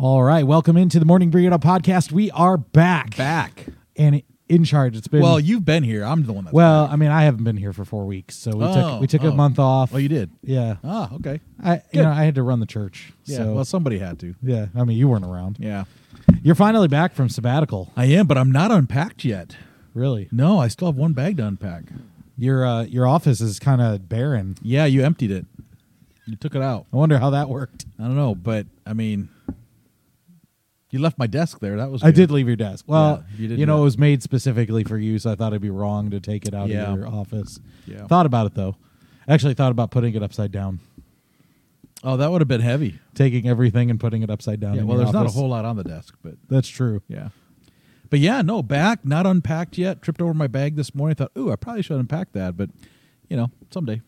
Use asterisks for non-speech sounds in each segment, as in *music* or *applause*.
All right, welcome into the Morning Burrito podcast. We are back, Back. and in charge. It's been Well, you've been here. I'm the one that's well. I mean, I haven't been here for four weeks, so we Oh, took we took a oh. month off. Oh, you did. Yeah, Ah, okay. I you know I had to run the church. Yeah. so well, somebody had to. yeah. I mean, you weren't around. Yeah. You're finally back from sabbatical. I am, but I'm not unpacked yet. Really, No, I still have one bag to unpack. your uh, your office is kind of barren. Yeah, you emptied it. You took it out. I wonder how that worked. I don't know, but I mean, you left my desk there. That was. I did leave your desk. Well, Yeah, you you, know, it was made specifically for you, so I thought it'd be wrong to take it out Yeah. of your office. Yeah. Thought about it though. Actually, thought about putting it upside down, Oh, that would have been heavy. taking everything and putting it upside down. Yeah. Well, there's not a whole lot on the desk, but That's true. yeah. But yeah, no, back, not unpacked yet. Tripped over my bag this morning. Thought, ooh, I probably should unpack that, but you know, someday.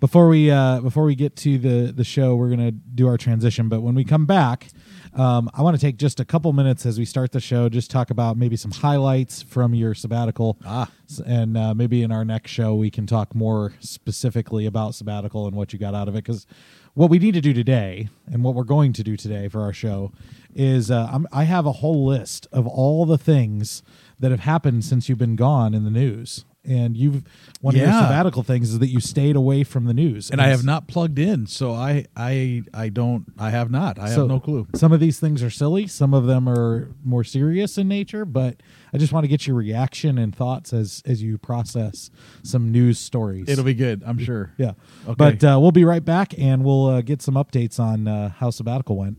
Before we uh, before we get to the the show, we're gonna do our transition. But when we come back, um, I want to take just a couple minutes as we start the show, just talk about maybe some highlights from your sabbatical. Ah. And uh, maybe in our next show we can talk more specifically about sabbatical and what you got out of it. Because what we need to do today, and what we're going to do today for our show, is uh, I'm, I have a whole list of all the things that have happened since you've been gone in the news. And you've one of your sabbatical things is that you stayed away from the news, and I have not plugged in, so I I I don't I have not. I so have no clue. Some of these things are silly, some of them are more serious in nature, but I just want to get your reaction and thoughts as as you process some news stories. It'll be good, I'm sure. yeah. Okay. But uh, we'll be right back and we'll uh, get some updates on uh, how sabbatical went.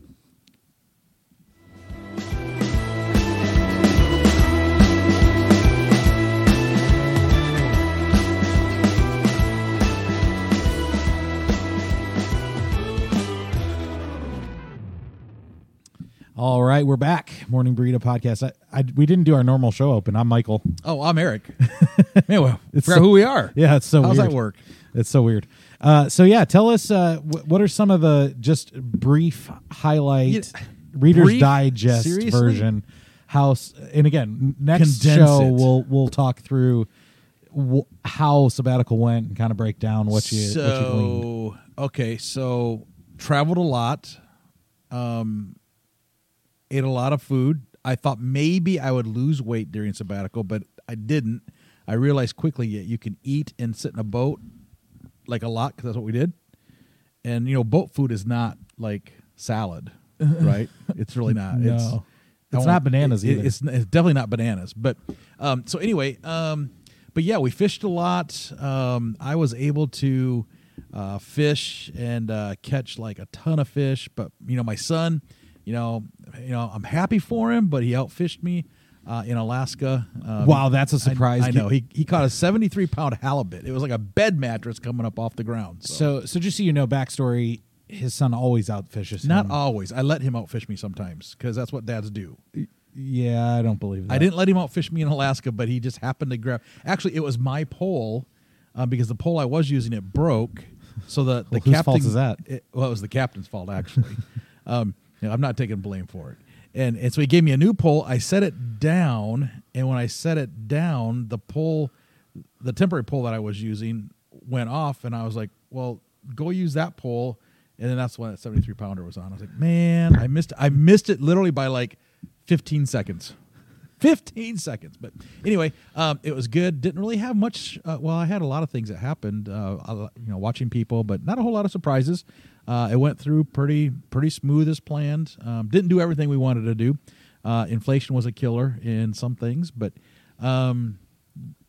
All right, we're back. Morning Burrito Podcast. I, I we didn't do our normal show open. I'm Michael. Oh, I'm Eric. *laughs* Man, well, It's forgot so- who we are. Yeah, it's so How's weird. that work? It's so weird. Uh, so yeah, tell us uh, wh- what are some of the just brief highlight Reader's brief? Digest Seriously? version. House and again next Condense show it. we'll we'll talk through how sabbatical went and kind of break down what you what you so okay, so traveled a lot, um, ate a lot of food. I thought maybe I would lose weight during sabbatical, but I didn't. I realized quickly that you can eat and sit in a boat like a lot because that's what we did. And you know, boat food is not like salad, *laughs* right? it's really not. No. It's, It's not bananas it- either. It's, it's definitely not bananas. But um, so anyway, um, but yeah, we fished a lot. Um, I was able to uh, fish and uh, catch like a ton of fish. But you know, my son, you know, you know, I'm happy for him, but he outfished me uh, in Alaska. Um, Wow, that's a surprise. I, know he he caught a 73 pound halibut. It was like a bed mattress coming up off the ground. So, So so just so you know, backstory: his son always outfishes. not him. always. I let him outfish me sometimes because that's what dads do. Yeah, I don't believe that. I didn't let him outfish me in Alaska, but he just happened to grab. Actually, it was my pole uh, because the pole I was using it broke. So the the Well, whose captain fault is that? It, well, it was the captain's fault actually. *laughs* um, you know, I'm not taking blame for it. And and so he gave me a new pole. I set it down, and when I set it down, the pole, the temporary pole that I was using, went off, and I was like, "Well, go use that pole." And then that's when that 73 pounder was on. I was like, "Man, I missed. I missed it literally by like 15 seconds." 15 seconds. But anyway, um, it was good. Didn't really have much. Uh, well, I had a lot of things that happened. Uh, you know, watching people, but not a whole lot of surprises. Uh, it went through pretty pretty smooth as planned. Um, didn't do everything we wanted to do. Uh, inflation was a killer in some things, but um,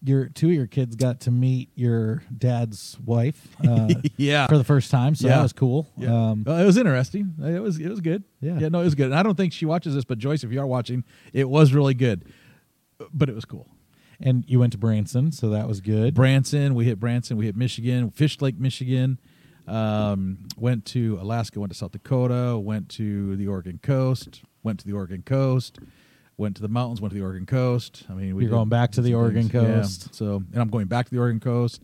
Your two of your kids got to meet your dad's wife *laughs* uh, yeah, for the first time, so that was cool. Yeah. Um, Well, it was interesting. It was it was good. Yeah. yeah, no, it was good. And I don't think she watches this, but Joyce, if you are watching, it was really good. But it was cool. and you went to Branson, so that was good. Branson. We hit Branson. We hit Michigan. Fish Lake, Michigan. Um, went to Alaska. Went to South Dakota. Went to the Oregon coast. Went to the Oregon coast. Went to the mountains. Went to the Oregon coast. I mean, we You're going back to the Oregon things. Yeah. coast. So, and I'm going back to the Oregon coast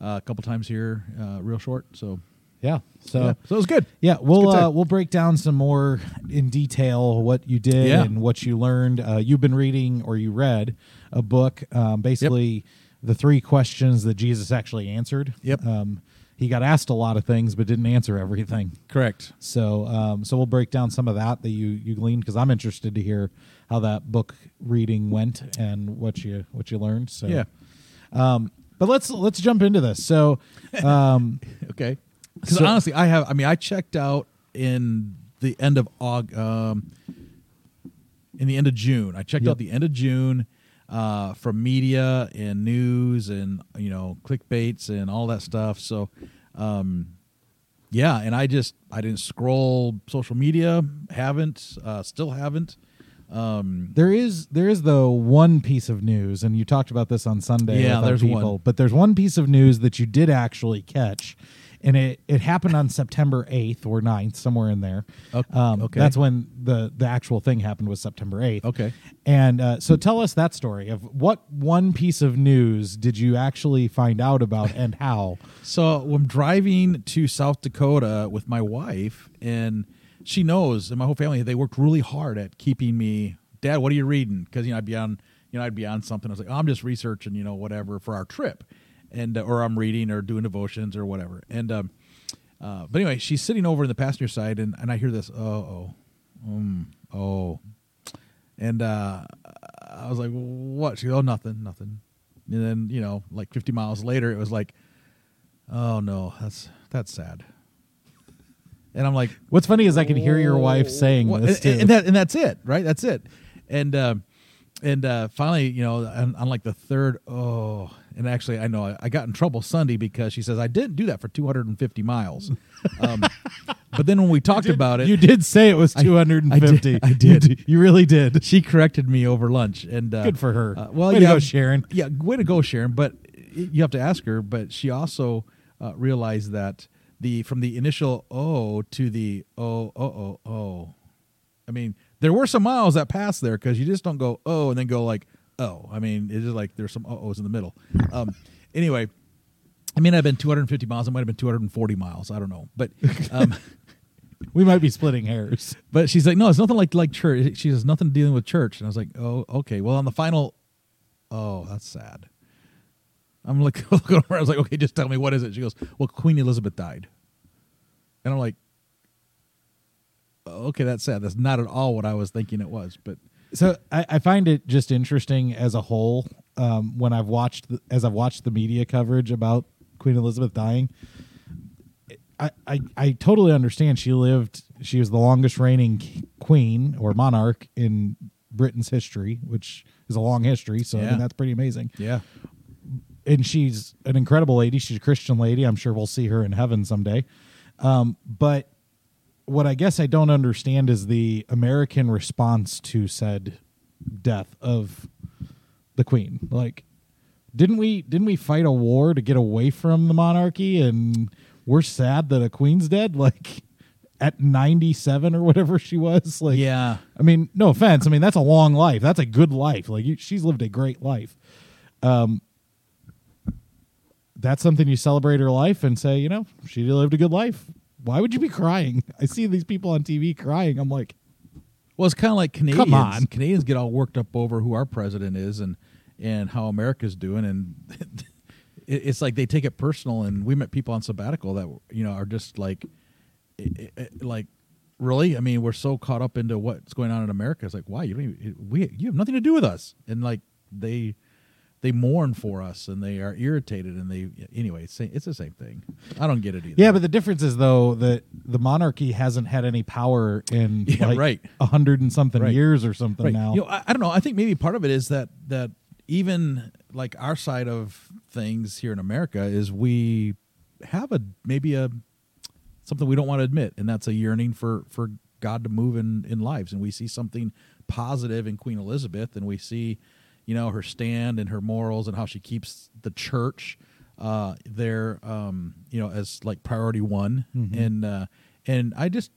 uh, a couple times here, uh, real short. So, yeah. So yeah. so it was good. Yeah, we'll good uh, we'll break down some more in detail what you did Yeah. and what you learned. Uh, you've been reading or you read a book, um, basically the three questions that Jesus actually answered. Yep. Um, he got asked a lot of things but didn't answer everything. Correct. So, um, so we'll break down some of that that you you gleaned because I'm interested to hear how that book reading went and what you what you learned. So, Yeah. Um, but let's let's jump into this. So, um, *laughs* Okay. Because So- honestly, I have. I mean, I checked out in the end of Aug, um, in the end of June. I checked Yep. out the end of June uh, from media and news and you know clickbaits and all that stuff. So, um, yeah, and I just I didn't scroll social media. Haven't. Uh, still haven't. Um, there is there is though one piece of news, and you talked about this on Sunday. Yeah, with there's people, one. But there's one piece of news that you did actually catch, and it it happened on September 8th or 9th, somewhere in there. Ok- Um, okay. That's when the the actual thing happened was September 8th. Okay. And uh, so tell us that story of what one piece of news did you actually find out about and how? *laughs* So I'm driving to South Dakota with my wife, and she knows, and my whole family, they worked really hard at keeping me. Dad, what are you reading? Because you know I'd be on, you know, I'd be on something. I was like, oh, I'm just researching, you know, whatever for our trip, and uh, or I'm reading or doing devotions or whatever. And um, uh, but anyway, she's sitting over in the passenger side, and and I hear this, oh, oh, oh, and uh, I was like, what? She goes, oh, nothing, nothing. And then you know, like 50 miles later, it was like. Oh no, that's that's sad. And I'm like, What's funny is I can hear your wife saying what? this and, too. and that and that's it, right? That's it. And um, and uh, finally, you know, on, on like the third, oh, and actually, I know I, I got in trouble Sunday because she says I didn't do that for 250 miles. Um, *laughs* but then when we talked about it, you did say it was I- 250. I did. You, you really did. she corrected me over lunch, and uh, Good for her. Uh, well, Way to yeah, go, Sharon. Yeah, way to go, Sharon. But you have to ask her. But she also uh, realized that the from the initial oh to the oh oh oh oh. I mean, there were some miles that passed there because you just don't go oh and then go like oh. I mean, it's just like there's some oh ohs in the middle. Um, *laughs* anyway, I mean, I've been 250 miles. It might have been 240 miles. I don't know, but. Um, *laughs* We might be splitting hairs. But she's like, no, it's nothing like like church. She has nothing dealing with church. And I was like, oh, okay. Well, on the final, oh, that's sad. I'm like, *laughs* looking over. I was like, okay, just tell me what is it. She goes, well, Queen Elizabeth died. And I'm like, oh, okay, that's sad. That's not at all what I was thinking it was. But So I, I find it just interesting as a whole um, when I've watched the, as I've watched the media coverage about Queen Elizabeth dying. I, I, I totally understand. She lived. She was the longest reigning queen or monarch in Britain's history, which is a long history. So I mean, that's pretty amazing. yeah, and she's an incredible lady. She's a Christian lady. I'm sure we'll see her in heaven someday. Um, but what I guess I don't understand is the American response to said death of the queen. Like, didn't we didn't we fight a war to get away from the monarchy, and we're sad that a queen's dead? *laughs* Like at 97 or whatever she was. Like, yeah. I mean, no offense. I mean, that's a long life. That's a good life. Like you, she's lived a great life. Um, that's something you celebrate her life and say, you know, she lived a good life. Why would you be crying? *laughs* I see these people on TV crying. I'm like, Well, it's kind of like Canadians. Come on. Canadians get all worked up over who our president is and and how America's doing, and *laughs* it's like they take it personal. And we met people on sabbatical that you know are just like, like, really? I mean, we're so caught up into what's going on in America. It's like, why you don't even, we you have nothing to do with us, and like they they mourn for us and they are irritated and they anyway. It's, it's the same thing. I don't get it either. yeah, but the difference is though that the monarchy hasn't had any power in *laughs* Yeah, like right. a hundred and something Right. years or something right. now. You know, I, I don't know. I think maybe part of it is that that even like our side of things here in America is we have a maybe a something we don't want to admit, and that's a yearning for for God to move in in lives, and we see something positive in Queen Elizabeth, and we see you know her stand and her morals and how she keeps the church uh there um you know as like priority one and uh and i just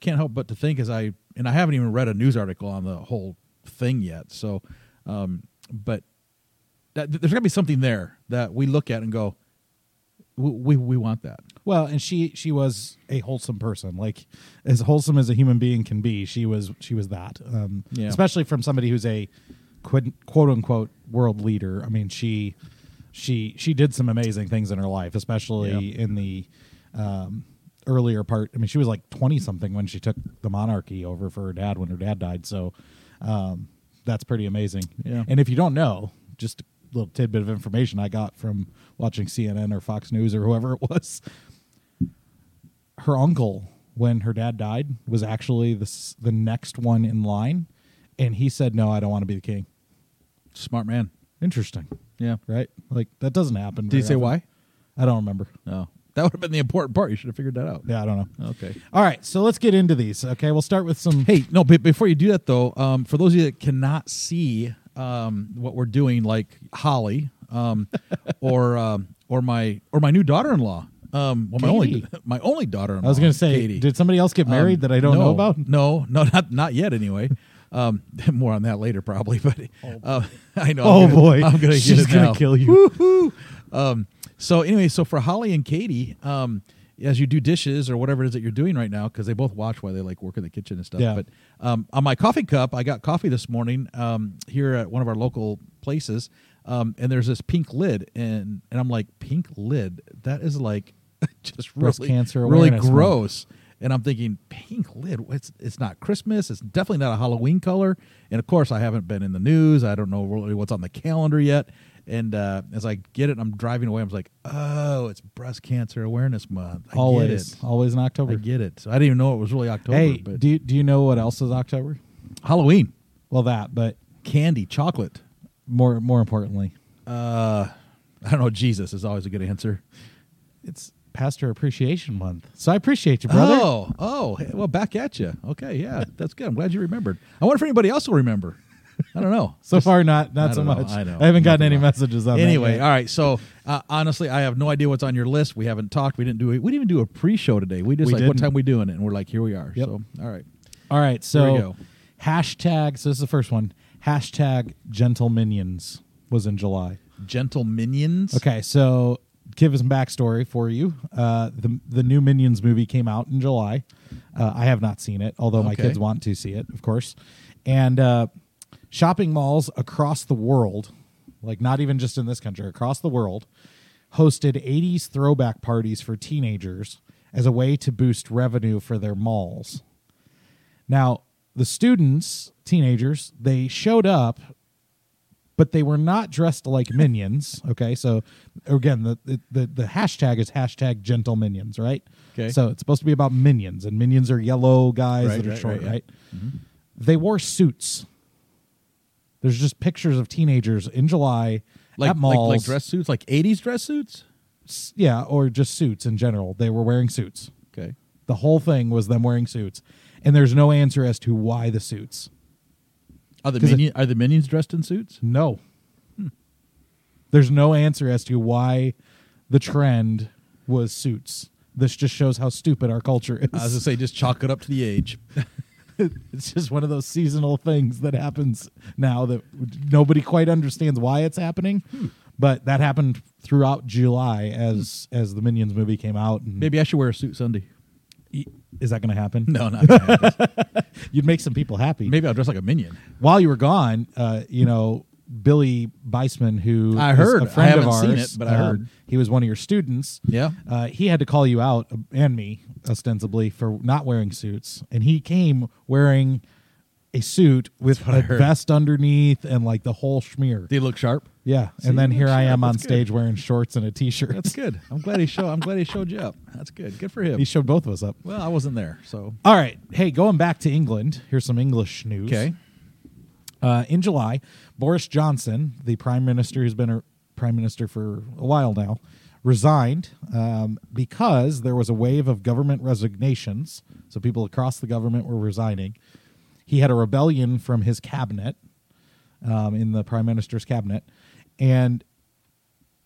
can't help but to think as I and I haven't even read a news article on the whole thing yet. So, um, but that, there's got to be something there that we look at and go, we we, we want that. Well, and she she was a wholesome person, like as wholesome as a human being can be. She was she was that, um, Yeah. especially from somebody who's a quote, quote unquote world leader. I mean, she she she did some amazing things in her life, especially Yeah. in the um, earlier part. I mean, she was like twenty something when she took the monarchy over for her dad when her dad died. So um, that's pretty amazing. Yeah. And if you don't know, just a little tidbit of information I got from watching CNN or Fox News or whoever *laughs* it was. Her uncle, when her dad died, was actually the the next one in line, and he said, "No, I don't want to be the king." Smart man. Interesting, Yeah. right? Like that doesn't happen. Did he very say often. why? I don't remember. No. That would have been the important part. You should have figured that out. Yeah, I don't know. Okay. All right, so let's get into these. Okay, we'll start with some. Hey, no, but before you do that though, um, for those of you that cannot see um, what we're doing, like Holly, um, *laughs* or um, or my or my new daughter-in-law, um, well, my only *laughs* my only daughter-in-law. I was going to say, Katie. did somebody else get married Um, that I don't no, know about? No, *laughs* no, not not yet. Anyway, um, *laughs* more on that later probably. But *laughs* uh, *laughs* I know. Oh I'm gonna- boy, I'm gonna she's gonna now. kill you. Um, so anyway, so for Holly and Katie, um, as you do dishes or whatever it is that you're doing right now, because they both watch while they like work in the kitchen and stuff. Yeah. But um, on my coffee cup, I got coffee this morning um, here at one of our local places, um, and there's this pink lid, and and I'm like, pink lid? That is like just Breast really, Cancer really gross. And I'm thinking, pink lid. It's it's not Christmas. It's definitely not a Halloween color. And of course, I haven't been in the news. I don't know really what's on the calendar yet. And uh, as I get it, I'm driving away. I'm like, oh, it's Breast Cancer Awareness Month. I always, get it. always in October. I get it. So I didn't even know it was really October. hey, but do you, do you know what else is October? Halloween, Well, that, but candy, chocolate. more more importantly, Uh, I don't know. Jesus is always a good answer. it's Pastor Appreciation Month. So I appreciate you, brother. Oh, oh, hey, well, back at you. Okay, yeah, *laughs* that's good. I'm glad you remembered. I wonder if anybody else will remember. I don't know. *laughs* So far, not not so know. much. I know. haven't gotten any messages on anyway, all right. So uh, honestly, I have no idea what's on your list. We haven't talked. We didn't do it. We didn't even do a pre-show today. We just We like what didn't. time we doing it, and we're like, here we are. Yep. So all right. all right. So hashtag. So this is the first one. Hashtag Gentle Minions was in July. Gentle minions. Okay, so give us some backstory for you. Uh, the the new Minions movie came out in July. Uh, I have not seen it, although my Okay. kids want to see it, of course. And uh, shopping malls across the world, like not even just in this country, across the world, hosted 80s throwback parties for teenagers as a way to boost revenue for their malls. Now, the students, teenagers, they showed up but they were not dressed like minions. Okay, so again, the the the, hashtag is hashtag gentle minions, right? Okay. so it's supposed to be about minions, and minions are yellow guys Right, that are right, short, right, yeah. right? Mm-hmm. They wore suits. There's just pictures of teenagers in July Like, at malls, like like dress suits, like '80s dress suits. yeah, or just suits in general. They were wearing suits. Okay. The whole thing was them wearing suits, and there's no answer as to why the suits. Are the 'Cause it- are the minions dressed in suits? No. Hmm. There's no answer as to why the trend was suits. This just shows how stupid our culture is. I was gonna say, just chalk it up to the age. *laughs* it's just one of those seasonal things that happens now that nobody quite understands why it's happening. Hmm. But that happened throughout July as as the Minions movie came out. And Maybe I should wear a suit Sunday. Is that going to happen? No, not happen. *laughs* You'd make some people happy. Maybe I'll dress like a minion. While you were gone, uh, you know Billy Beisman, who I is heard. a I friend of haven't seen ours, it, but I um, heard. he was one of your students. Yeah. uh, he had to call you out uh, and me ostensibly for not wearing suits, and he came wearing a suit with I a vest underneath and like the whole schmear. They look sharp. yeah, See, and then here I sharp. am on That's good. stage wearing shorts and a t-shirt. That's good. I'm glad he showed. I'm glad he showed you up. That's good. Good for him. he showed both of us up. Well, I wasn't there, so All right, hey, going back to England. Here's some English news. okay. Uh, in July, Boris Johnson, the prime minister who's been a prime minister for a while now, resigned um, because there was a wave of government resignations. So people across the government were resigning. He had a rebellion from his cabinet, um, in the prime minister's cabinet, and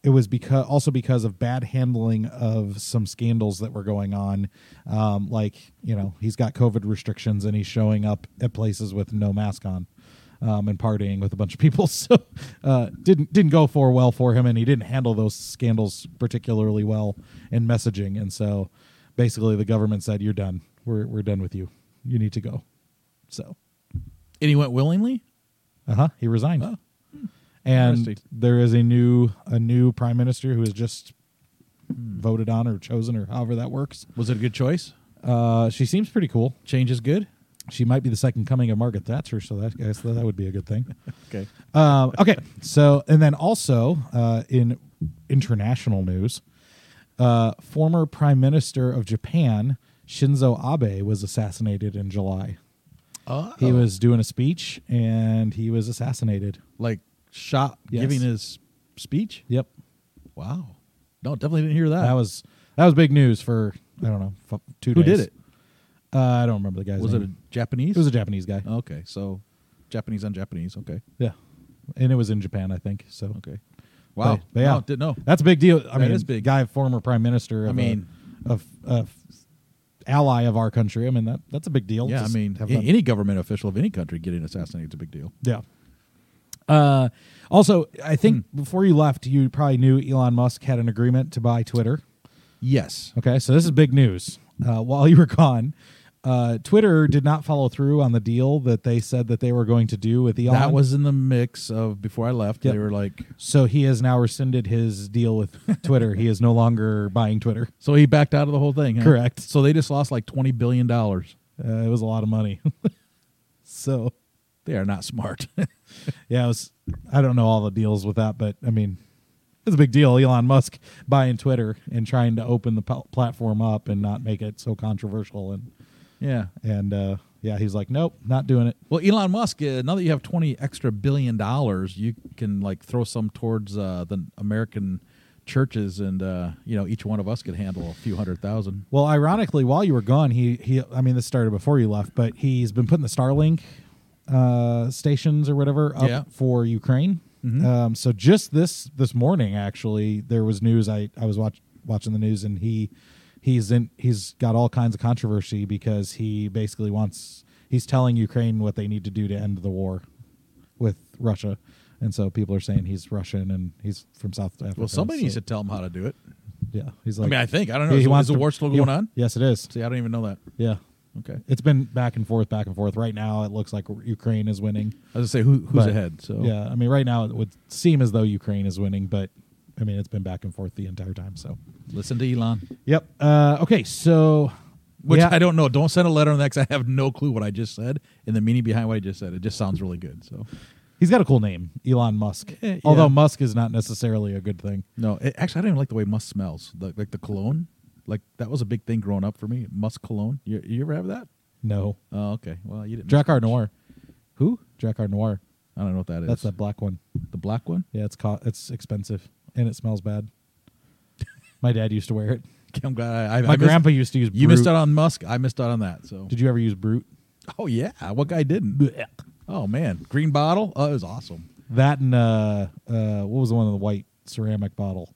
it was because also because of bad handling of some scandals that were going on. Um, like you know he's got covid restrictions and he's showing up at places with no mask on um, and partying with a bunch of people. *laughs* So uh, didn't didn't go for well for him and he didn't handle those scandals particularly well in messaging. And so basically the government said you're done. We're, we're done with you. You need to go so And he went willingly. uh-huh he resigned Oh. and there is a new a new prime minister who is just Hmm. voted on or chosen or however that works. Was it a good choice? Uh, she seems pretty cool. Change is good. She might be the second coming of Margaret Thatcher, so that I guess that would be a good thing. *laughs* Okay. Um, okay, so and then also uh, in international news, uh, former Prime Minister of Japan Shinzo Abe was assassinated in July. Oh. He was doing a speech and he was assassinated. like shot Yes. giving his speech. Yep, Wow. No, definitely didn't hear that. that was that was big news for I don't know f- two Who days. did it? Uh, I don't remember the guy's Was it a name. Japanese? It was a Japanese guy. okay, so Japanese on Japanese. Okay. Yeah, and it was in Japan, I think. So Okay. Wow. But- but yeah. No, didn't know. That's a big deal. I That mean, is big. Guy, former prime minister. Of I mean- a, of a ally of our country. I mean, that that's a big deal. Yeah, I mean, have any government official of any country getting assassinated is a big deal. yeah. Uh, also, I think Hmm. before you left, you probably knew Elon Musk had an agreement to buy Twitter. Yes. Okay, so this is big news. Uh, while you were gone, uh, Twitter did not follow through on the deal that they said that they were going to do with Elon. That was in the mix of before I left. Yep. They were like, so he has now rescinded his deal with *laughs* Twitter. he is no longer buying Twitter. so he backed out of the whole thing. huh? Correct. So they just lost like twenty billion dollars. Uh, it was a lot of money. *laughs* so They are not smart. *laughs* yeah, it was. I don't know all the deals with that, but I mean, it's a big deal. Elon Musk buying Twitter and trying to open the pl- platform up and not make it so controversial, and yeah. and uh, yeah, he's like, nope, not doing it. Well, Elon Musk, uh, now that you have twenty extra billion dollars, you can like throw some towards uh, the American churches, and uh, you know each one of us could handle a few hundred thousand. Well, ironically, while you were gone, he he. I mean, this started before you left, but he's been putting the Starlink uh, stations or whatever up Yeah. for Ukraine. Mhm. Um, so just this this morning, actually, there was news. I I was watch, watching the news, and he he's in he's got all kinds of controversy because he basically wants he's telling Ukraine what they need to do to end the war with Russia. And so people are saying he's Russian and he's from South Africa. Well, somebody so- needs to tell him how to do it. Yeah, he's like. I mean, I think I don't know. he Is, wants is the war still he- going on? Yes, it is. See, I don't even know that. Yeah, Okay, it's been back and forth, back and forth. Right now, it looks like Ukraine is winning. I was gonna say who who's But, ahead. So Yeah, I mean, right now it would seem as though Ukraine is winning, but I mean, it's been back and forth the entire time. So, listen to Elon. yep. Uh, okay, so Which yeah, I don't know. Don't send a letter on that 'cause I have no clue what I just said and the meaning behind what I just said. It just sounds really good. So he's got a cool name, Elon Musk. Eh, yeah. Although Musk is not necessarily a good thing. no, it, actually, I don't even like the way Musk smells. The, like the cologne, like that was a big thing growing up for me. Musk cologne. You, you ever have that? No, Oh, okay. Well, you didn't. Drakkar Noir. Who? Drakkar Noir. I don't know what that is. That's that black one. the black one. Yeah, it's co- it's expensive and it smells bad. My dad used to wear it. *laughs* I'm glad I, I, My I missed- grandpa used to use. Brut. You Brut. missed out on Musk. I missed out on that. So. Did you ever use Brut? oh yeah. What guy didn't? Oh man, green bottle. Oh, it was awesome. That and uh, uh, what was the one in the white ceramic bottle?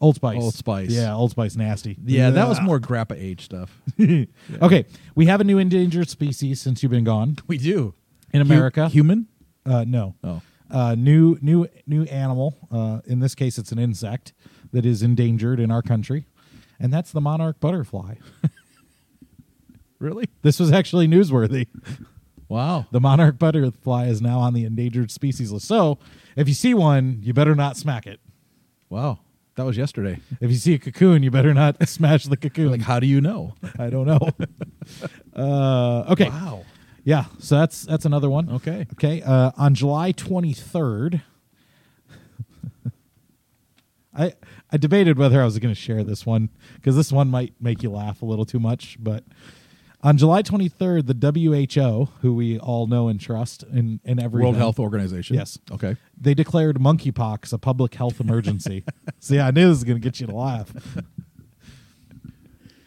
Old Spice. Old Spice. Yeah, Old Spice nasty. Yeah, that was more grappa age stuff. *laughs* Okay, we have a new endangered species since you've been gone *laughs* we do in America. human. Uh, no. Oh, Uh, new new new animal. Uh, in this case, it's an insect that is endangered in our country, and that's the monarch butterfly. *laughs* really? This was actually newsworthy. Wow. The monarch butterfly is now on the endangered species list. So, if you see one, you better not smack it. Wow. That was yesterday. If you see a cocoon, you better not *laughs* smash the cocoon. Like, how do you know? I don't know. *laughs* uh, okay. Wow. Yeah. So that's that's another one. Okay. Okay. Uh, on July 23rd, *laughs* I I debated whether I was going to share this one because this one might make you laugh a little too much. But on July 23rd, the WHO, who we all know and trust in in every World Health Organization. Yes. Okay. they declared monkeypox a public health emergency. *laughs* See, I knew this was going to get you to laugh.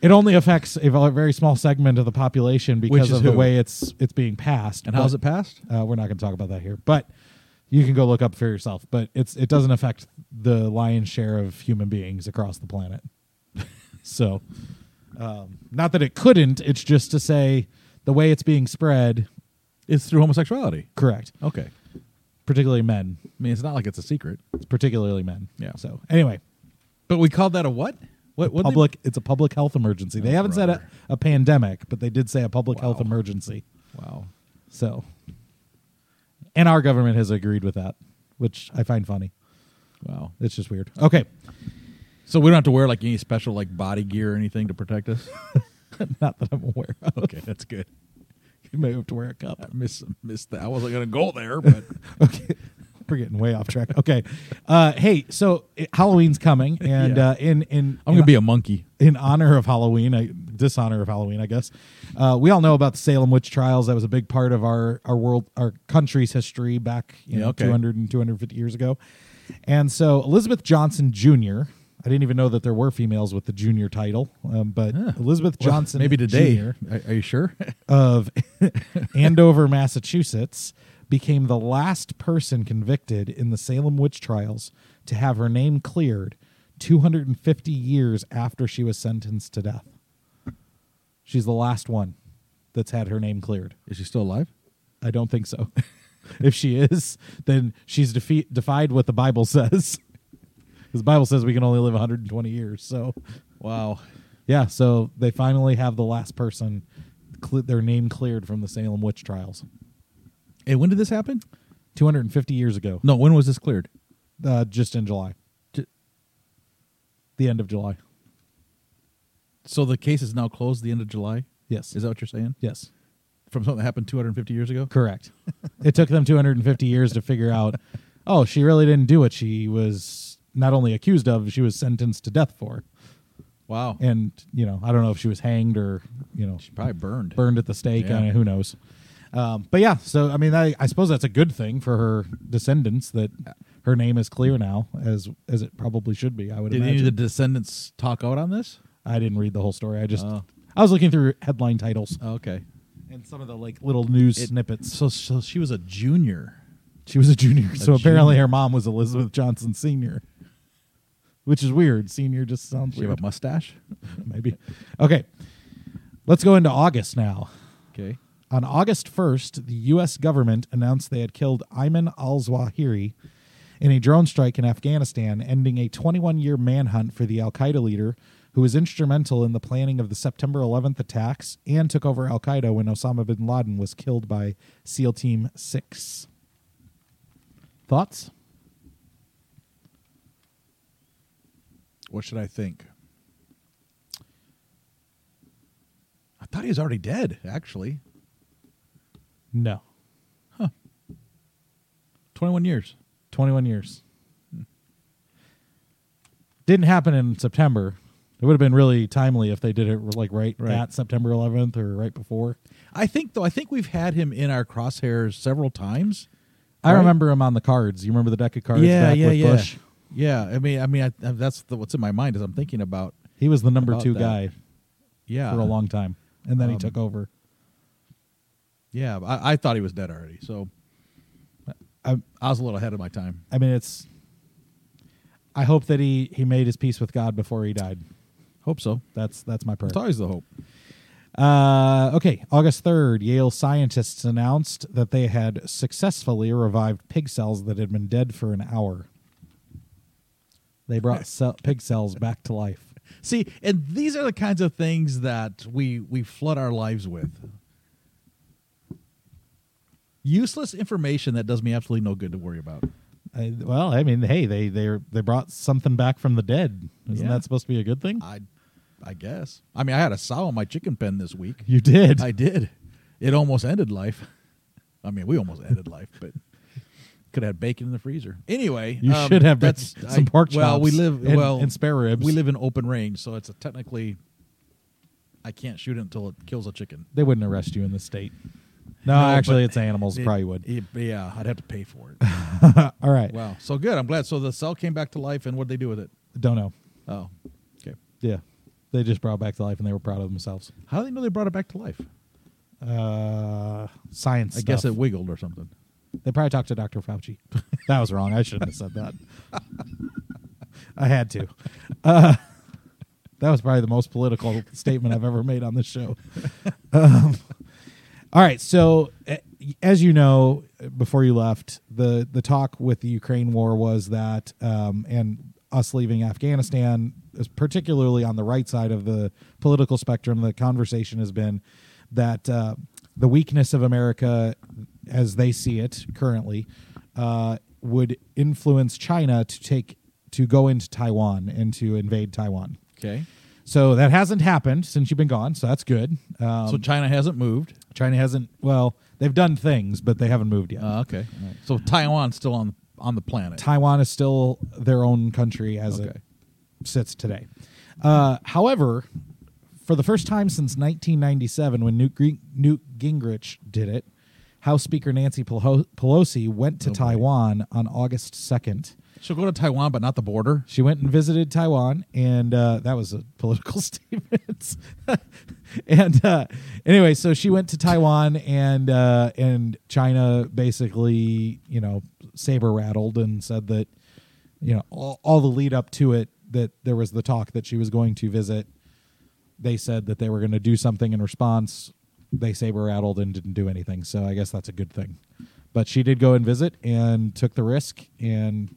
It only affects a very small segment of the population because is of the who? way it's it's being passed. And how's it passed? Uh, we're not going to talk about that here, but you can go look up for yourself. But it's it doesn't affect the lion's share of human beings across the planet. *laughs* so, um, not that it couldn't. It's just to say the way it's being spread. It's through homosexuality. Correct, Okay. particularly men. I mean, it's not like it's a secret. It's particularly men. Yeah. So anyway, But we called that a what? What? what public. It's a public health emergency. They Oh, haven't said a, a pandemic, but they did say a public health emergency. Wow. So, and our government has agreed with that. which I find funny. Wow. It's just weird. Okay, So we don't have to wear like any special like body gear or anything to protect us. *laughs* not that I'm aware of. okay, that's good. You may have to wear a cup. I miss missed that. I wasn't gonna go there, but *laughs* okay we're getting way off track okay uh hey so it, halloween's coming *laughs* and Yeah. uh in in I'm gonna be a monkey. in honor of halloween I, dishonor of halloween i guess uh we all know about the salem witch trials that was a big part of our our world our country's history back you Yeah, know okay. 200 and 250 years ago and so elizabeth johnson jr i didn't even know that there were females with the junior title um, but elizabeth johnson maybe today. Jr. Are, are you sure? of *laughs* Andover, Massachusetts, became the last person convicted in the Salem witch trials to have her name cleared 250 years after she was sentenced to death. She's the last one that's had her name cleared. Is she still alive? I don't think so. *laughs* if she is, then she's defe- defied what the Bible says. *laughs* Because the Bible says we can only live 120 years. So, Wow. yeah, so they finally have the last person, cle their name cleared from the Salem witch trials. Hey, when did this happen? 250 years ago, No, when was this cleared? uh, just in July. Ju- The end of July. So the case is now closed the end of July. Yes. Is that what you're saying? yes. From something that happened 250 years ago? Correct. *laughs* it took them 250 years to figure out, oh, she really didn't do what she was not only accused of, she was sentenced to death for. Wow. And, you know, I don't know if she was hanged or, you know, she probably burned. burned at the stake. Yeah. I mean, who knows? Um, but yeah, so I mean, I, I suppose that's a good thing for her descendants that her name is clear now, as as it probably should be. I would Did any imagine. of the descendants talk out on this? I didn't read the whole story. I just Oh. I was looking through headline titles Oh, okay. and some of the like little news It- snippets. So, so she was a junior. She was a junior, so apparently junior. her mom was Elizabeth Johnson Senior, which is weird. Senior just sounds She have weird. a mustache. *laughs* Maybe. Okay, let's go into August now. Okay. On August 1st, the U.S. government announced they had killed Ayman al Zawahiri in a drone strike in Afghanistan, ending a 21 year manhunt for the Al Qaeda leader who was instrumental in the planning of the September 11th attacks and took over Al Qaeda when Osama bin Laden was killed by SEAL Team 6. Thoughts? What should I think? I thought he was already dead, actually. No. Huh. 21 years. 21 years. Didn't happen in September. It would have been really timely if they did it like right, Right. at September 11th or right before. I think, though, I think we've had him in our crosshairs several times. I Right? remember him on the cards. You remember the deck of cards yeah, back yeah, with yeah. Bush? Yeah, I mean, I mean, I, that's the, what's in my mind as I'm thinking about. He was the number two that. guy Yeah, for a long time, and then he Um, took over. Yeah, I, I thought he was dead already. So I, I was a little ahead of my time. I mean, it's. I hope that he he made his peace with God before he died. Hope so. That's that's my prayer. It's always the hope. Uh, okay, August 3rd, Yale scientists announced that they had successfully revived pig cells that had been dead for an hour. They brought *laughs* cell, pig cells back to life. See, and these are the kinds of things that we we flood our lives with. Useless information that does me absolutely no good to worry about. I, well, I mean, hey, they they they brought something back from the dead. Isn't Yeah. that supposed to be a good thing? I I guess. I mean, I had a sow in my chicken pen this week. You did. I did. It almost ended life. I mean, we almost ended life, but could have had bacon in the freezer. Anyway, you um, should have that's some I- pork chops. Well, we live and, well and spare ribs. We live in open range, so it's a technically. I can't shoot it until it kills a chicken. They wouldn't arrest you in the state. No, No, actually, it's animals. It- probably would. it- yeah, I'd have to pay for it. *laughs* All right. wow, so good. I'm glad. So the cell came back to life, and what'd they do with it? Don't know. Oh, okay. Yeah, they just brought it back to life, and they were proud of themselves. How do they know they brought it back to life? Uh, science. I guess it wiggled or something. They probably talked to Dr. Fauci. that was wrong. I shouldn't have said that. *laughs* I had to. Uh, that was probably the most political statement I've ever made on this show. *laughs* Um, all right. So, eh, as you know, before you left, the the talk with the Ukraine war was that, um, and us leaving Afghanistan, is particularly on the right side of the political spectrum, the conversation has been that uh, the weakness of America, as they see it currently, uh, would influence China to take to go into Taiwan and to invade Taiwan. Okay. So that hasn't happened since you've been gone. So that's good. Um, so China hasn't moved. China hasn't. Well, they've done things, but they haven't moved yet. Uh, okay. Right. So Taiwan's still on on the planet. Taiwan is still their own country as Okay. it sits today. Uh, however, for the first time since 1997, when Newt, Newt Gingrich did it, House Speaker Nancy Pelosi went to Oh. Taiwan on August 2nd. She'll go to Taiwan, but not the border. She went and visited Taiwan, and uh, that was a *laughs* political statement. *laughs* and uh, anyway, so she went to Taiwan, and uh, and China basically, you know, saber rattled and said that, you know, all, all the lead up to it, that there was the talk that she was going to visit. They said that they were going to do something in response. They saber rattled and didn't do anything. So I guess that's a good thing. But she did go and visit and took the risk and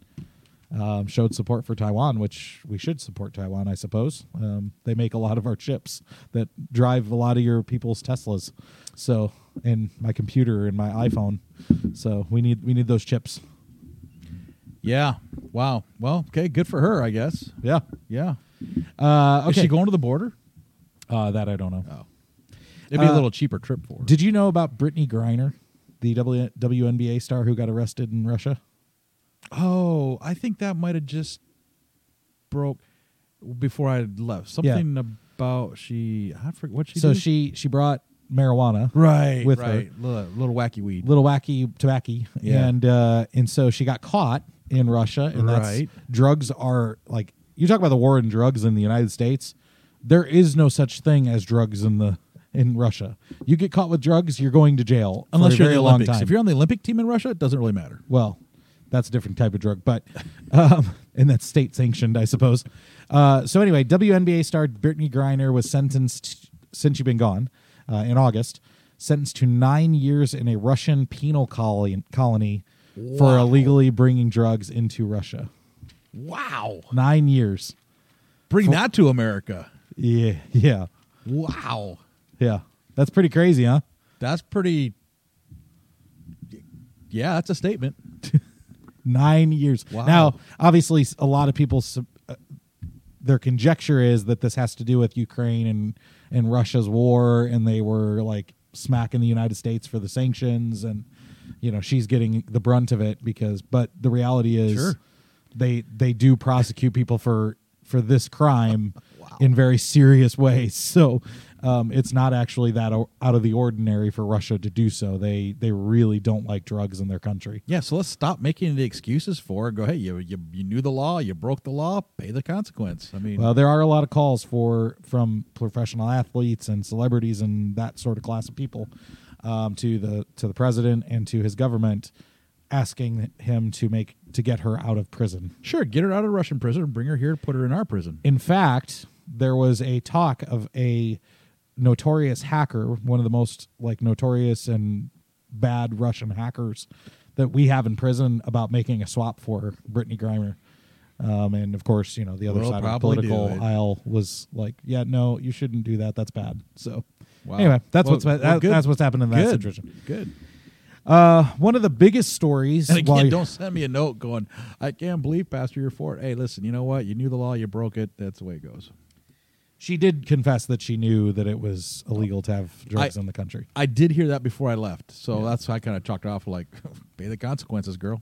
um, showed support for Taiwan, which we should support Taiwan, I suppose. Um, they make a lot of our chips that drive a lot of your people's Teslas, so and my computer and my iPhone. So we need we need those chips. Yeah. Wow. Well, okay. Good for her, I guess. Yeah. Yeah. Uh, Is she going to the border? uh, that I don't know. Oh. It'd be a Uh, little cheaper trip for her. Did you know about Brittney Griner, the w- WNBA star who got arrested in Russia? Oh, I think that might have just broke before I left. Something about she. I forget what she. so did? she she brought marijuana, right with her. right little, little wacky weed. little wacky tobacco, Yeah. and uh, and so she got caught in Russia, and that's drugs are like you talk about the war on drugs in the United States. There is no such thing as drugs in the in Russia. You get caught with drugs, you're going to jail Unless you're in the long Olympics. time. If you're on the Olympic team in Russia, it doesn't really matter. Well, that's a different type of drug, but um, and that's state sanctioned, I suppose. Uh, so anyway, WNBA star Brittney Griner was sentenced since you've been gone uh, in August, sentenced to nine years in a Russian penal colony, colony for illegally bringing drugs into Russia. Wow. Nine years. Bring that to America. Yeah, yeah, Wow. yeah. That's pretty crazy, huh? That's pretty. Yeah, that's a statement. Nine years. Wow. Now, obviously, a lot of people, uh, their conjecture is that this has to do with Ukraine and and Russia's war, and they were like smacking the United States for the sanctions, and you know she's getting the brunt of it because. But the reality is, Sure. they they do prosecute people for for this crime *laughs* Wow. in very serious ways. So um, it's not actually that o- out of the ordinary for Russia to do so. They they really don't like drugs in their country. Yeah, so let's stop making the excuses for it. Go, hey, you, you you knew the law, you broke the law, pay the consequence. I mean, Well, there are a lot of calls for from professional athletes and celebrities and that sort of class of people um, to the to the president and to his government, asking him to make to get her out of prison. sure, get her out of Russian prison and bring her here, put her in our prison. In fact, there was a talk of a notorious hacker, one of the most like notorious and bad Russian hackers that we have in prison, about making a swap for Brittney Griner. Um, and of course, you know the other We'll side of the political aisle was like, "Yeah, no, you shouldn't do that. That's bad." So, Wow. anyway, that's Well- what's well, that, that's what's happened in that Good. situation. Good. Uh, one of the biggest stories. And again, don't send me a note going, I can't believe, Pastor, you're for it. Hey, listen, you know what? You knew the law, you broke it. That's the way it goes. She did confess that she knew that it was illegal to have drugs I- in the country. I did hear that before I left. So Yeah. that's why I kind of chalked it off like, *laughs* pay the consequences, girl.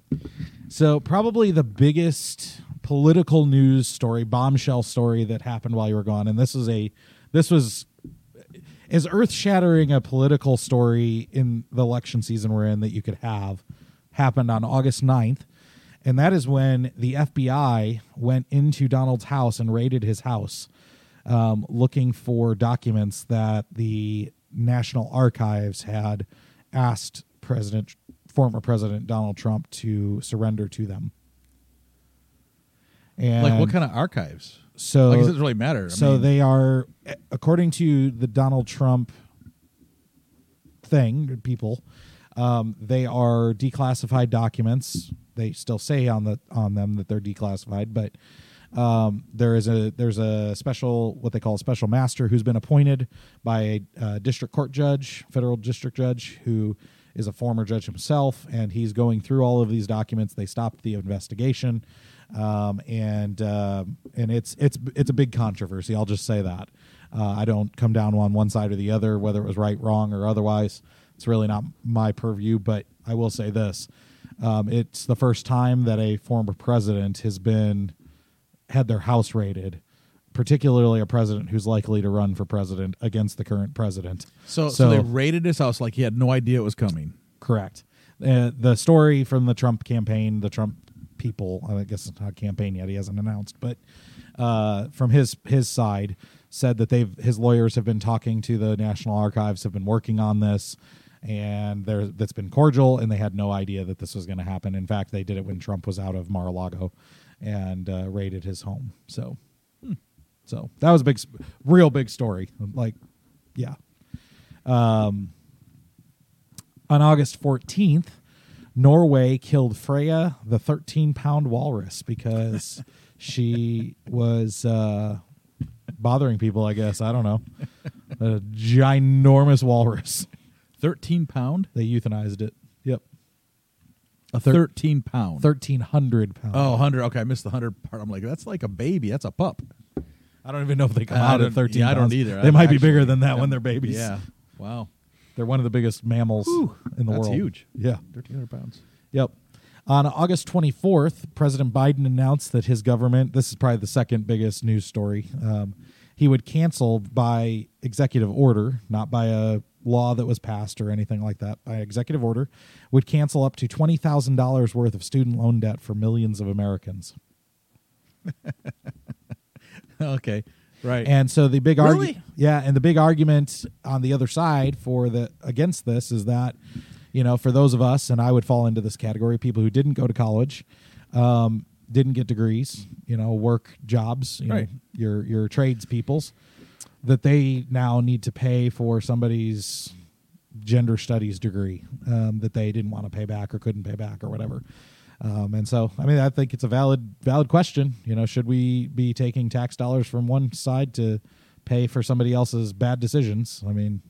So probably the biggest political news story, bombshell story that happened while you were gone, and this is a this was as earth shattering a political story in the election season we're in that you could have happened on August 9th. And that is when the FBI went into Donald's house and raided his house, um, looking for documents that the National Archives had asked President, former President Donald Trump to surrender to them. And like, what kind of archives? so like, it doesn't really matter. I so mean, they are, according to the Donald Trump thing, people, um, they are declassified documents. They still say on the on them that they're declassified, but um, there is a there's a special what they call a special master who's been appointed by a uh, district court judge, federal district judge, who is a former judge himself, and he's going through all of these documents. They stopped the investigation, um, and uh, and it's it's it's a big controversy. I'll just say that. Uh, I don't come down on one side or the other, whether it was right, wrong, or otherwise. It's really not my purview, but I will say this: um, it's the first time that a former president has been had their house raided, particularly a president who's likely to run for president against the current president. So, so, they raided his house like he had no idea it was coming. Correct. Uh, the story from the Trump campaign, the Trump people, I guess it's not a campaign yet, he hasn't announced, but uh, from his his side, said that they've his lawyers have been talking to the National Archives, have been working on this and there that's been cordial and they had no idea that this was going to happen in fact they did it when trump was out of mar-a-lago and uh, raided his home so hmm. so that was a big real big story like yeah um on august 14th norway killed freya the 13 pound walrus because *laughs* she was uh bothering people i guess i don't know a ginormous walrus 13 pound? They euthanized it. A thir- 13 pound. 1,300 pounds. Oh, 100. Okay, I missed the 100 part. I'm like, that's like a baby. That's a pup. I don't even know if they come out at 13 yeah, I don't either. They I, might be bigger than that when they're babies. Yeah. Wow. They're one of the biggest mammals Whew, in the that's world. huge. Yeah. 1,300 pounds. Yep. On August 24th, President Biden announced that his government, this is probably the second biggest news story, um, he would cancel by executive order, not by a law that was passed or anything like that, by executive order, would cancel up to $20,000 worth of student loan debt for millions of Americans. *laughs* okay. Right. And so the big Really? argument, yeah, and the big argument on the other side for the against this is that, you know, for those of us, and I would fall into this category, people who didn't go to college, um, didn't get degrees, you know, work jobs, you Right. know, your your trades peoples, that they now need to pay for somebody's gender studies degree um, that they didn't want to pay back or couldn't pay back or whatever. Um, and so, I mean, I think it's a valid valid question. You know, should we be taking tax dollars from one side to pay for somebody else's bad decisions? I mean,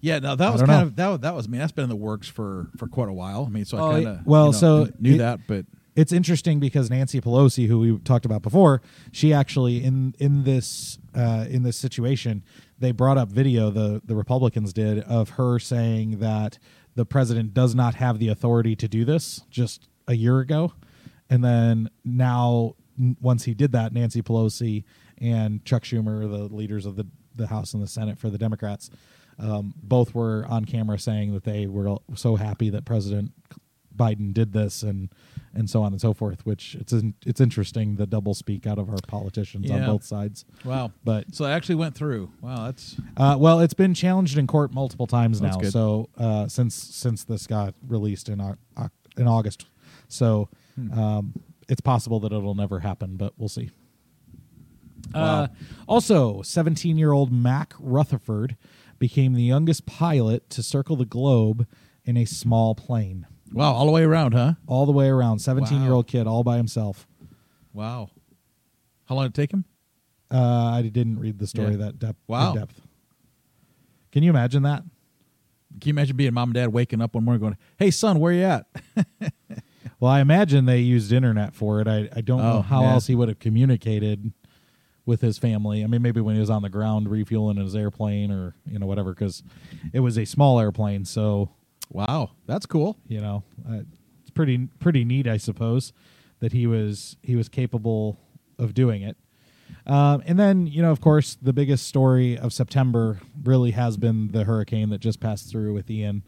yeah, no, that I was kind know. of that, was- that was I mean that's been in the works for for quite a while. I mean, so Oh, I yeah. kind of well, so knew it- that, but it's interesting because Nancy Pelosi, who we talked about before, she actually in in this uh, in this situation, they brought up video the the Republicans did of her saying that the president does not have the authority to do this just a year ago, and then now once he did that, Nancy Pelosi and Chuck Schumer, the leaders of the the House and the Senate for the Democrats, um, both were on camera saying that they were so happy that President Biden did this and and so on and so forth. Which it's in, it's interesting the double speak out of our politicians on both sides. wow. But So it actually went through. Wow, that's uh, well, it's been challenged in court multiple times now. So uh, since since this got released in Au- in August, so Hmm. um, it's possible that it'll never happen, but we'll see. Wow. Uh, also, 17 year old Mack Rutherford became the youngest pilot to circle the globe in a small plane. Wow, all the way around, huh? All the way around. 17 year old kid, all by himself. Wow. How long did it take him? Uh, I didn't read the story Yeah. that depth. Wow. in depth. Can you imagine that? Can you imagine being mom and dad waking up one morning going, "Hey, son, where are you at?" *laughs* Well, I imagine they used internet for it. I, I don't know Oh, how yeah. else he would have communicated with his family. I mean, maybe when he was on the ground refueling his airplane or you know whatever, because it was a small airplane. So wow, that's cool. you know, uh, it's pretty pretty neat, I suppose, that he was he was capable of doing it. Um, and then you know, of course, the biggest story of September really has been the hurricane that just passed through with Ian.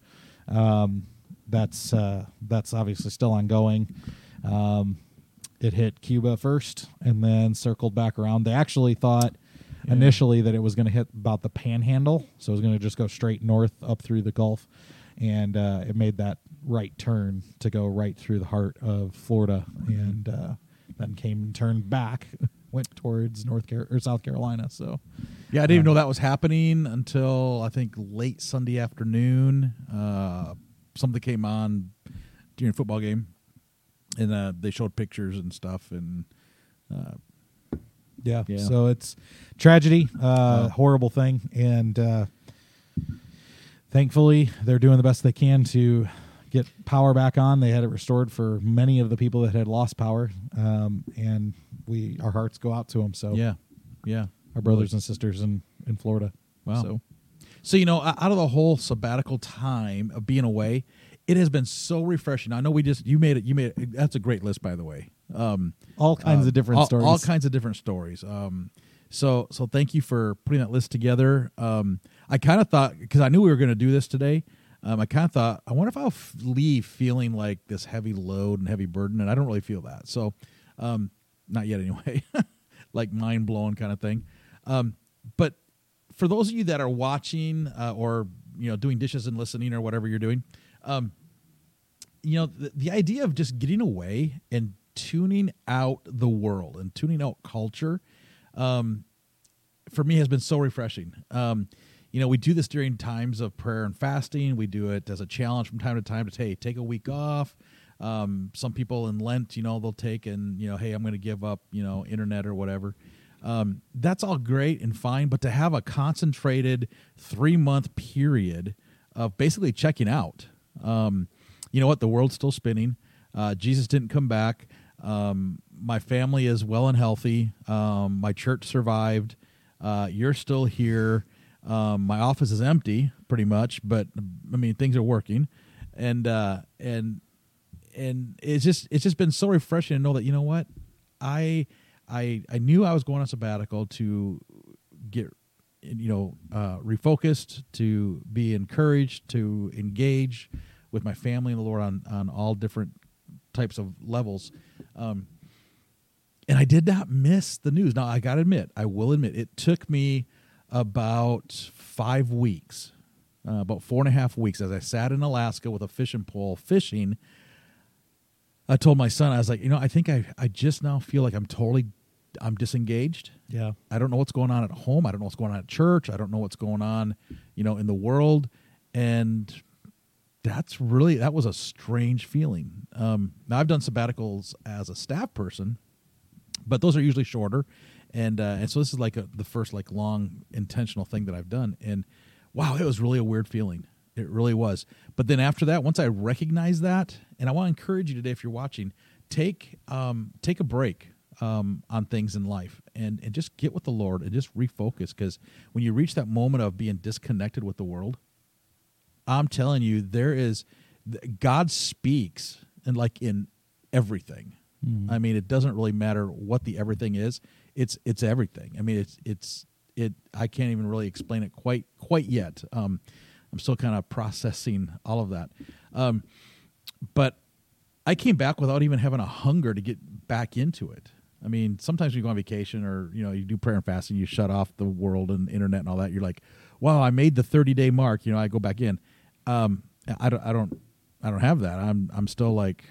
Um, that's uh, that's obviously still ongoing. Um, it hit Cuba first, and then circled back around. They actually thought Yeah. initially that it was going to hit about the Panhandle, so it was going to just go straight north up through the Gulf, and uh, it made that right turn to go right through the heart of Florida, and uh, then came and turned back, *laughs* went towards North Car- or South Carolina. So Yeah, I didn't even Um, know that was happening until I think late Sunday afternoon. Uh, something came on during a football game, and uh, they showed pictures and stuff. And uh, Yeah. Yeah. So it's tragedy, uh, Wow. horrible thing, and uh, thankfully, they're doing the best they can to get power back on. They had it restored for many of the people that had lost power, um, and we our hearts go out to them. So Yeah, yeah. our brothers and sisters in in Florida. Wow. So So you know, out of the whole sabbatical time of being away, it has been so refreshing. I know we just you made it. You made it. That's a great list, by the way. Um, all kinds uh, of different all, stories. All kinds of different stories. Um, so so thank you for putting that list together. Um, I kind of thought because I knew we were going to do this today. Um, I kind of thought I wonder if I'll f- leave feeling like this heavy load and heavy burden, and I don't really feel that. So, um, not yet anyway. *laughs* like mind blowing kind of thing. Um, but for those of you that are watching uh, or you know doing dishes and listening or whatever you're doing, um, you know the, the idea of just getting away and tuning out the world and tuning out culture um, for me has been so refreshing um, you know we do this during times of prayer and fasting. We do it as a challenge from time to time to hey take a week off. Um, some people in lent you know they'll take and you know hey i'm going to give up you know internet or whatever. Um, that's all great and fine but to have a concentrated three month period of basically checking out um, you know what? The world's still spinning. Uh, jesus didn't come back. Um, my family is well and healthy. Um, my church survived. Uh, you're still here um, my office is empty pretty much but i mean things are working. And uh, and and it's just it's just been so refreshing to know that you know what? I i i knew i was going on sabbatical to get you know uh, refocused to be encouraged to engage with my family and the lord on on all different types of levels. Um, and i did not miss the news. Now i gotta admit i will admit it took me about five weeks uh, about four and a half weeks as i sat in alaska with a fishing pole fishing i told my son i was like you know i think i, I just now feel like i'm totally i'm disengaged yeah. I don't know what's going on at home. I don't know what's going on at church. I don't know what's going on, you know, in the world. And that's really that was a strange feeling. Um, now I've done sabbaticals as a staff person, but those are usually shorter, and uh, and so this is like a, the first like long intentional thing that I've done. And wow, it was really a weird feeling. It really was. But then after that, once I recognized that, and I want to encourage you today, if you're watching, take um, take a break um, on things in life and and just get with the Lord and just refocus because when you reach that moment of being disconnected with the world, I'm telling you, there is God speaks and like in everything. I mean, it doesn't really matter what the everything is. It's it's everything. I mean, it's it's it. I can't even really explain it quite quite yet. Um, I'm still kind of processing all of that. Um, but I came back without even having a hunger to get back into it. I mean, sometimes you go on vacation or you know you do prayer and fasting, you shut off the world and internet and all that. You're like, wow, I made the 30 day mark. You know, I go back in. Um, I don't, I don't, I don't have that. I'm, I'm still like,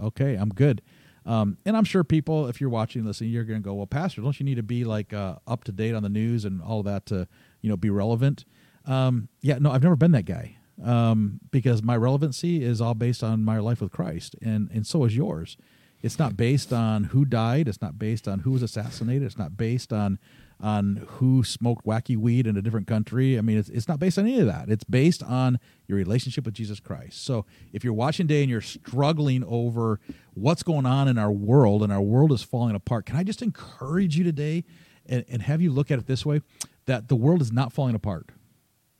okay, I'm good. Um, and I'm sure people, if you're watching, listening, you're going to go, well, pastor, don't you need to be like uh, up to date on the news and all that to, you know, be relevant? Um, yeah, no, I've never been that guy um, because my relevancy is all based on my life with Christ, and and so is yours. It's not based on who died. It's not based on who was assassinated. It's not based on on who smoked wacky weed in a different country. I mean, it's, it's not based on any of that. It's based on your relationship with Jesus Christ. So if you're watching today and you're struggling over what's going on in our world and our world is falling apart, can I just encourage you today and, and have you look at it this way that the world is not falling apart.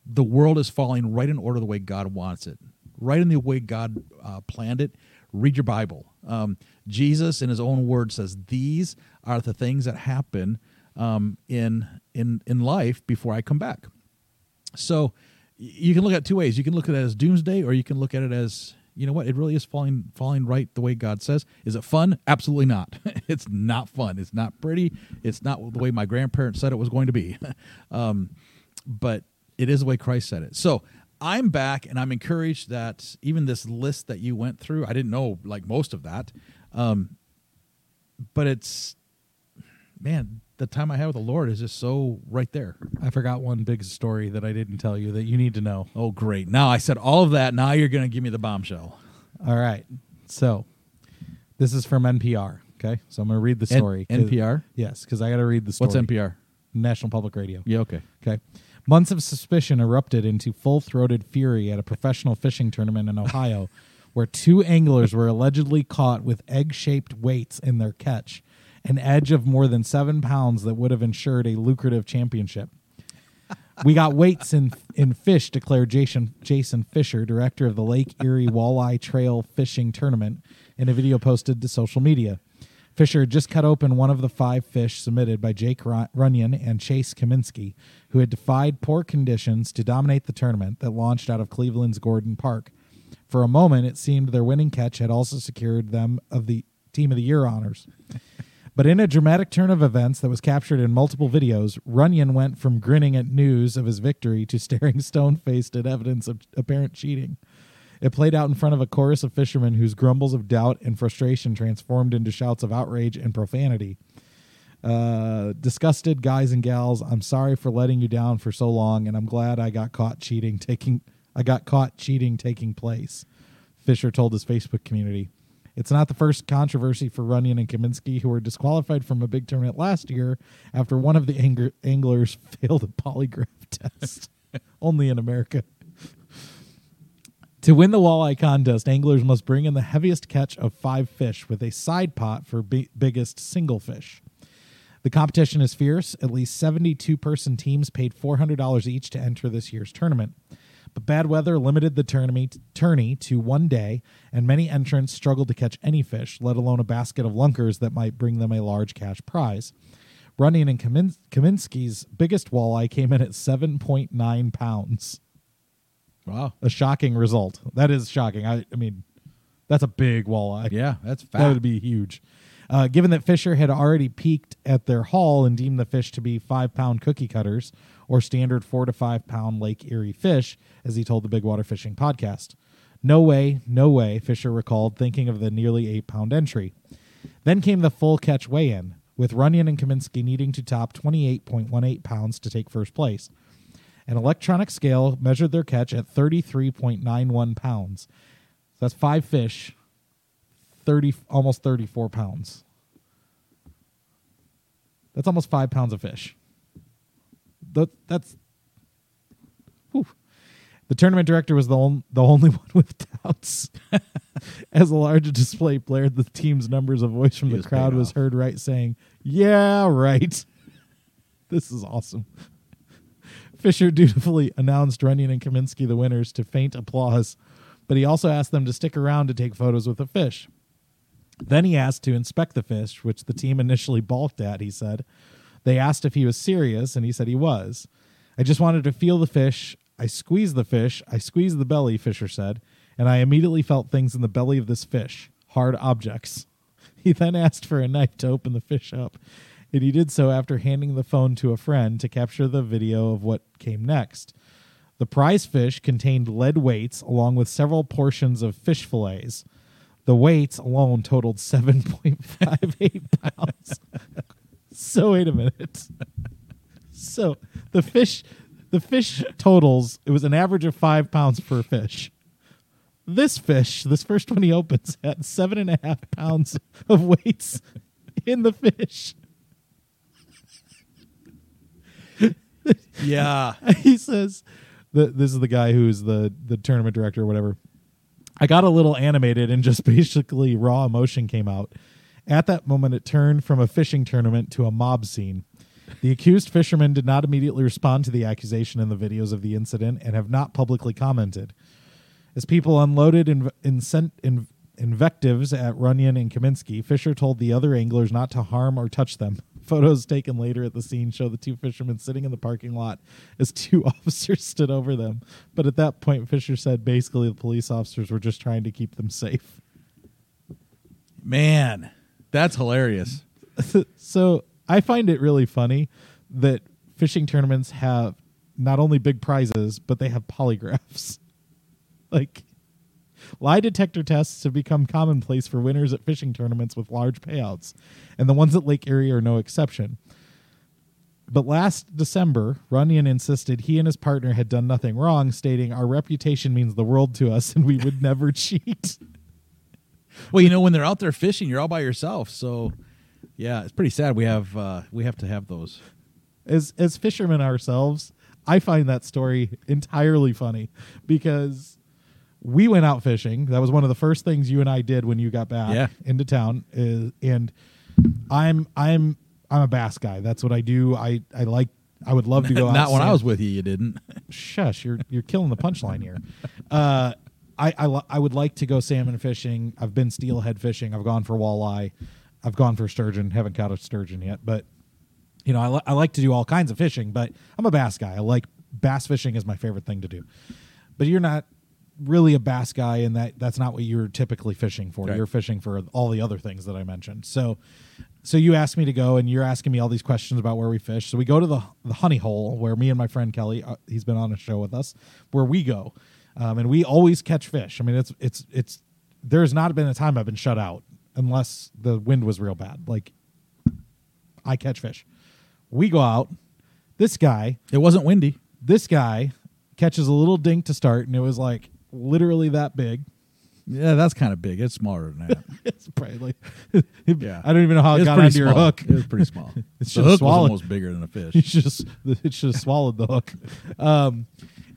The world is falling right in order the way God wants it, right in the way God uh, planned it. Read your Bible. Um, Jesus, in his own word, says, These are the things that happen um, in in in life before I come back. So you can look at two ways. You can look at it as doomsday, or you can look at it as you know what it really is falling falling right the way God says. Is it fun? Absolutely not. *laughs* it's not fun. It's not pretty. It's not the way my grandparents said it was going to be. *laughs* um, but it is the way Christ said it. So I'm back, and I'm encouraged that even this list that you went through, I didn't know like most of that, um, but it's man, the time I had with the Lord is just so right there. I forgot one big story that I didn't tell you that you need to know. Oh, great! Now I said all of that. Now you're going to give me the bombshell. All right. So this is from NPR. Okay. So I'm going to read the N- NPR. Yes, because I got to read the story. What's NPR? National Public Radio. Yeah. Okay. Okay. Months of suspicion erupted into full throated fury at a professional fishing tournament in Ohio, where two anglers were allegedly caught with egg shaped weights in their catch, an edge of more than seven pounds that would have ensured a lucrative championship. We got weights in in fish, declared Jason Jason Fischer, director of the Lake Erie Walleye Trail Fishing Tournament, in a video posted to social media. Fischer had just cut open one of the five fish submitted by Jake Runyan and Chase Cominsky, who had defied poor conditions to dominate the tournament that launched out of Cleveland's Gordon Park. For a moment, it seemed their winning catch had also secured them of the Team of the Year honors. But in a dramatic turn of events that was captured in multiple videos, Runyan went from grinning at news of his victory to *laughs* staring stone faced at evidence of apparent cheating. It played out in front of a chorus of fishermen whose grumbles of doubt and frustration transformed into shouts of outrage and profanity. Uh, disgusted guys and gals, I'm sorry for letting you down for so long, and I'm glad I got caught cheating taking I got caught cheating taking place. Fischer told his Facebook community. It's not the first controversy for Runyan and Cominsky, who were disqualified from a big tournament last year after one of the angler- anglers *laughs* failed a polygraph *laughs* test. Only in America. To win the walleye contest, anglers must bring in the heaviest catch of five fish with a side pot for bi- biggest single fish. The competition is fierce. At least 72 person teams paid $400 each to enter this year's tournament. But bad weather limited the tournament tourney to one day, and many entrants struggled to catch any fish, let alone a basket of lunkers that might bring them a large cash prize. Runyan and Kamin- Cominsky's biggest walleye came in at 7.9 pounds. Wow. A shocking result. That is shocking. I, I mean, that's a big walleye. Yeah, that's fat. That would be huge. Uh, given that Fischer had already peaked at their haul and deemed the fish to be five pound cookie cutters or standard four to five pound Lake Erie fish, as he told the Big Water Fishing podcast. No way, no way, Fischer recalled, thinking of the nearly eight pound entry. Then came the full catch weigh in, with Runyan and Cominsky needing to top 28.18 pounds to take first place. An electronic scale measured their catch at 33.91 pounds. So that's five fish, 30 almost 34 pounds. That's almost 5 pounds of fish. That, that's whew. The tournament director was the, on, the only *laughs* one with doubts. *laughs* As a large display blared the team's numbers, a voice from He the was crowd was heard right saying, "Yeah, right." *laughs* this is awesome. Fischer dutifully announced Runyan and Cominsky the winners to faint applause, but he also asked them to stick around to take photos with the fish. Then he asked to inspect the fish, which the team initially balked at, he said. They asked if he was serious, and he said he was. I just wanted to feel the fish. I squeezed the fish. I squeezed the belly, Fischer said, and I immediately felt things in the belly of this fish hard objects. *laughs* He then asked for a knife to open the fish up, and he did so after handing the phone to a friend to capture the video of what came next. The prize fish contained lead weights along with several portions of fish fillets. The weights alone totaled 7.58 pounds. *laughs* so wait a minute. So the fish the fish totals it was an average of five pounds per fish. This fish, this first one he opens, had seven and a half pounds of weights in the fish. Yeah. *laughs* he says the, this is the guy who's the the tournament director or whatever i got a little animated and just *laughs* basically raw emotion came out at that moment it turned from a fishing tournament to a mob scene the accused fishermen did not immediately respond to the accusation in the videos of the incident and have not publicly commented as people unloaded inv- incent- in- invectives at Runyan and Cominsky, Fischer told the other anglers not to harm or touch them. *laughs* Photos taken later at the scene show the two fishermen sitting in the parking lot as two *laughs* officers stood over them. But at that point, Fischer said basically the police officers were just trying to keep them safe. Man, that's hilarious. *laughs* so I find it really funny that fishing tournaments have not only big prizes, but they have polygraphs. *laughs* like lie detector tests have become commonplace for winners at fishing tournaments with large payouts, and the ones at Lake Erie are no exception. But last December, Runyan insisted he and his partner had done nothing wrong, stating, Our reputation means the world to us and we would never *laughs* cheat. Well, you know, when they're out there fishing, you're all by yourself. So, yeah, it's pretty sad. We have uh, we have to have those. as as fishermen ourselves, I find that story entirely funny because we went out fishing. That was one of the first things you and I did when you got back Yeah. into town. Is and I'm I'm I'm a bass guy. That's what I do. I I like. I would love to go. *laughs* out Not when I was with you, you didn't. shush you're you're killing the punchline here *laughs* uh I, I I would like to go salmon fishing. I've been steelhead fishing. I've gone for walleye. I've gone for sturgeon. Haven't caught a sturgeon yet but you know I, li- I like to do all kinds of fishing but i'm a bass guy. I like bass fishing is my favorite thing to do. But you're not really a bass guy and that that's not what you're typically fishing for. Right. you're fishing for all the other things that i mentioned. So so you asked me to go and you're asking me all these questions about where we fish. So we go to the the honey hole where me and my friend kelly uh, he's been on a show with us where we go um, and we always catch fish i mean it's it's it's there's not been a time i've been shut out unless the wind was real bad like i catch fish we go out this guy It wasn't windy. this guy catches a little dink to start and it was like literally that big Yeah, that's kind of big. It's smaller than that. *laughs* it's probably like *laughs* Yeah. i don't even know how it, was got onto your hook It was pretty small. *laughs* It's the just hook swallowed. was almost bigger than a fish. should just it should have swallowed the hook. Um,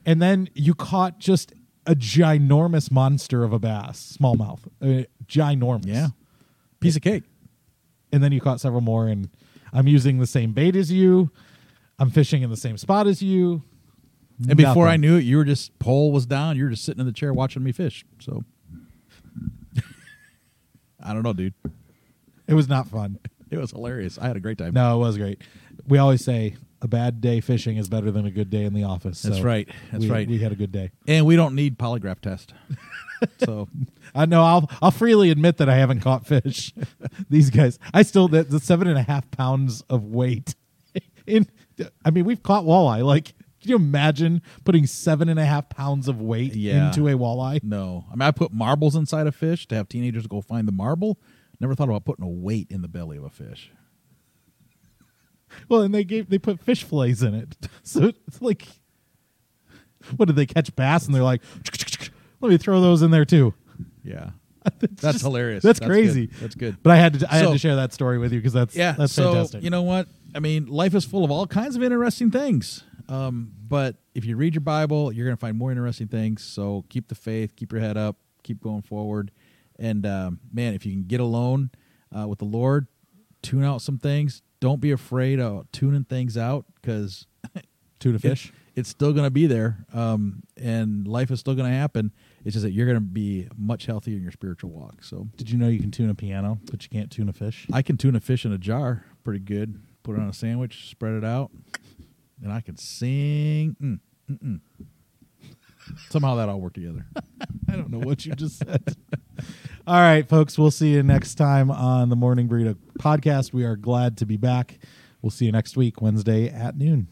and then you caught just a ginormous monster of a bass, smallmouth, uh, ginormous. yeah, piece of cake. And then you caught several more, and I'm using the same bait as you. I'm fishing in the same spot as you. And before I knew it, you were just pole was down. You were just sitting in the chair watching me fish. So *laughs* I don't know, dude. it was not fun. It was hilarious. I had a great time. No, it was great. We always say a bad day fishing is better than a good day in the office. That's so right. That's we- right. We had a good day. And we don't need polygraph test. *laughs* so I know. I'll I'll freely admit that I haven't caught fish. *laughs* These guys, I still the, the seven and a half pounds of weight. *laughs* In, I mean, we've caught walleye. Like, can you imagine putting seven and a half pounds of weight Yeah. into a walleye? no, I mean I put marbles inside a fish to have teenagers go find the marble. Never thought about putting a weight in the belly of a fish. Well, and they gave they put fish fillets in it, *laughs* so it's like, what did they catch bass? And they're like, let me throw those in there too. Yeah, *laughs* It's that's just- hilarious. That's, good. crazy. That's good. But I had to I had to share that story with you because that's yeah, that's so fantastic. you know what? I mean, life is full of all kinds of interesting things. Um, but if you read your Bible, you're going to find more interesting things. So keep the faith, keep your head up, keep going forward. And um, man, if you can get alone uh, with the Lord, tune out some things. Don't be afraid of tuning things out because *laughs* tuna fish. it's still going to be there, um, and life is still going to happen. It's just that you're going to be much healthier in your spiritual walk. So Did you know you can tune a piano, but you can't tune a fish? I can tune a fish in a jar pretty good. Put it on a sandwich, spread it out, and I can sing. Mm, mm, mm. Somehow that all worked together. *laughs* I don't know what you just said. *laughs* All right, folks. We'll see you next time on the Morning Burrito podcast. We are glad to be back. We'll see you next week, Wednesday at noon.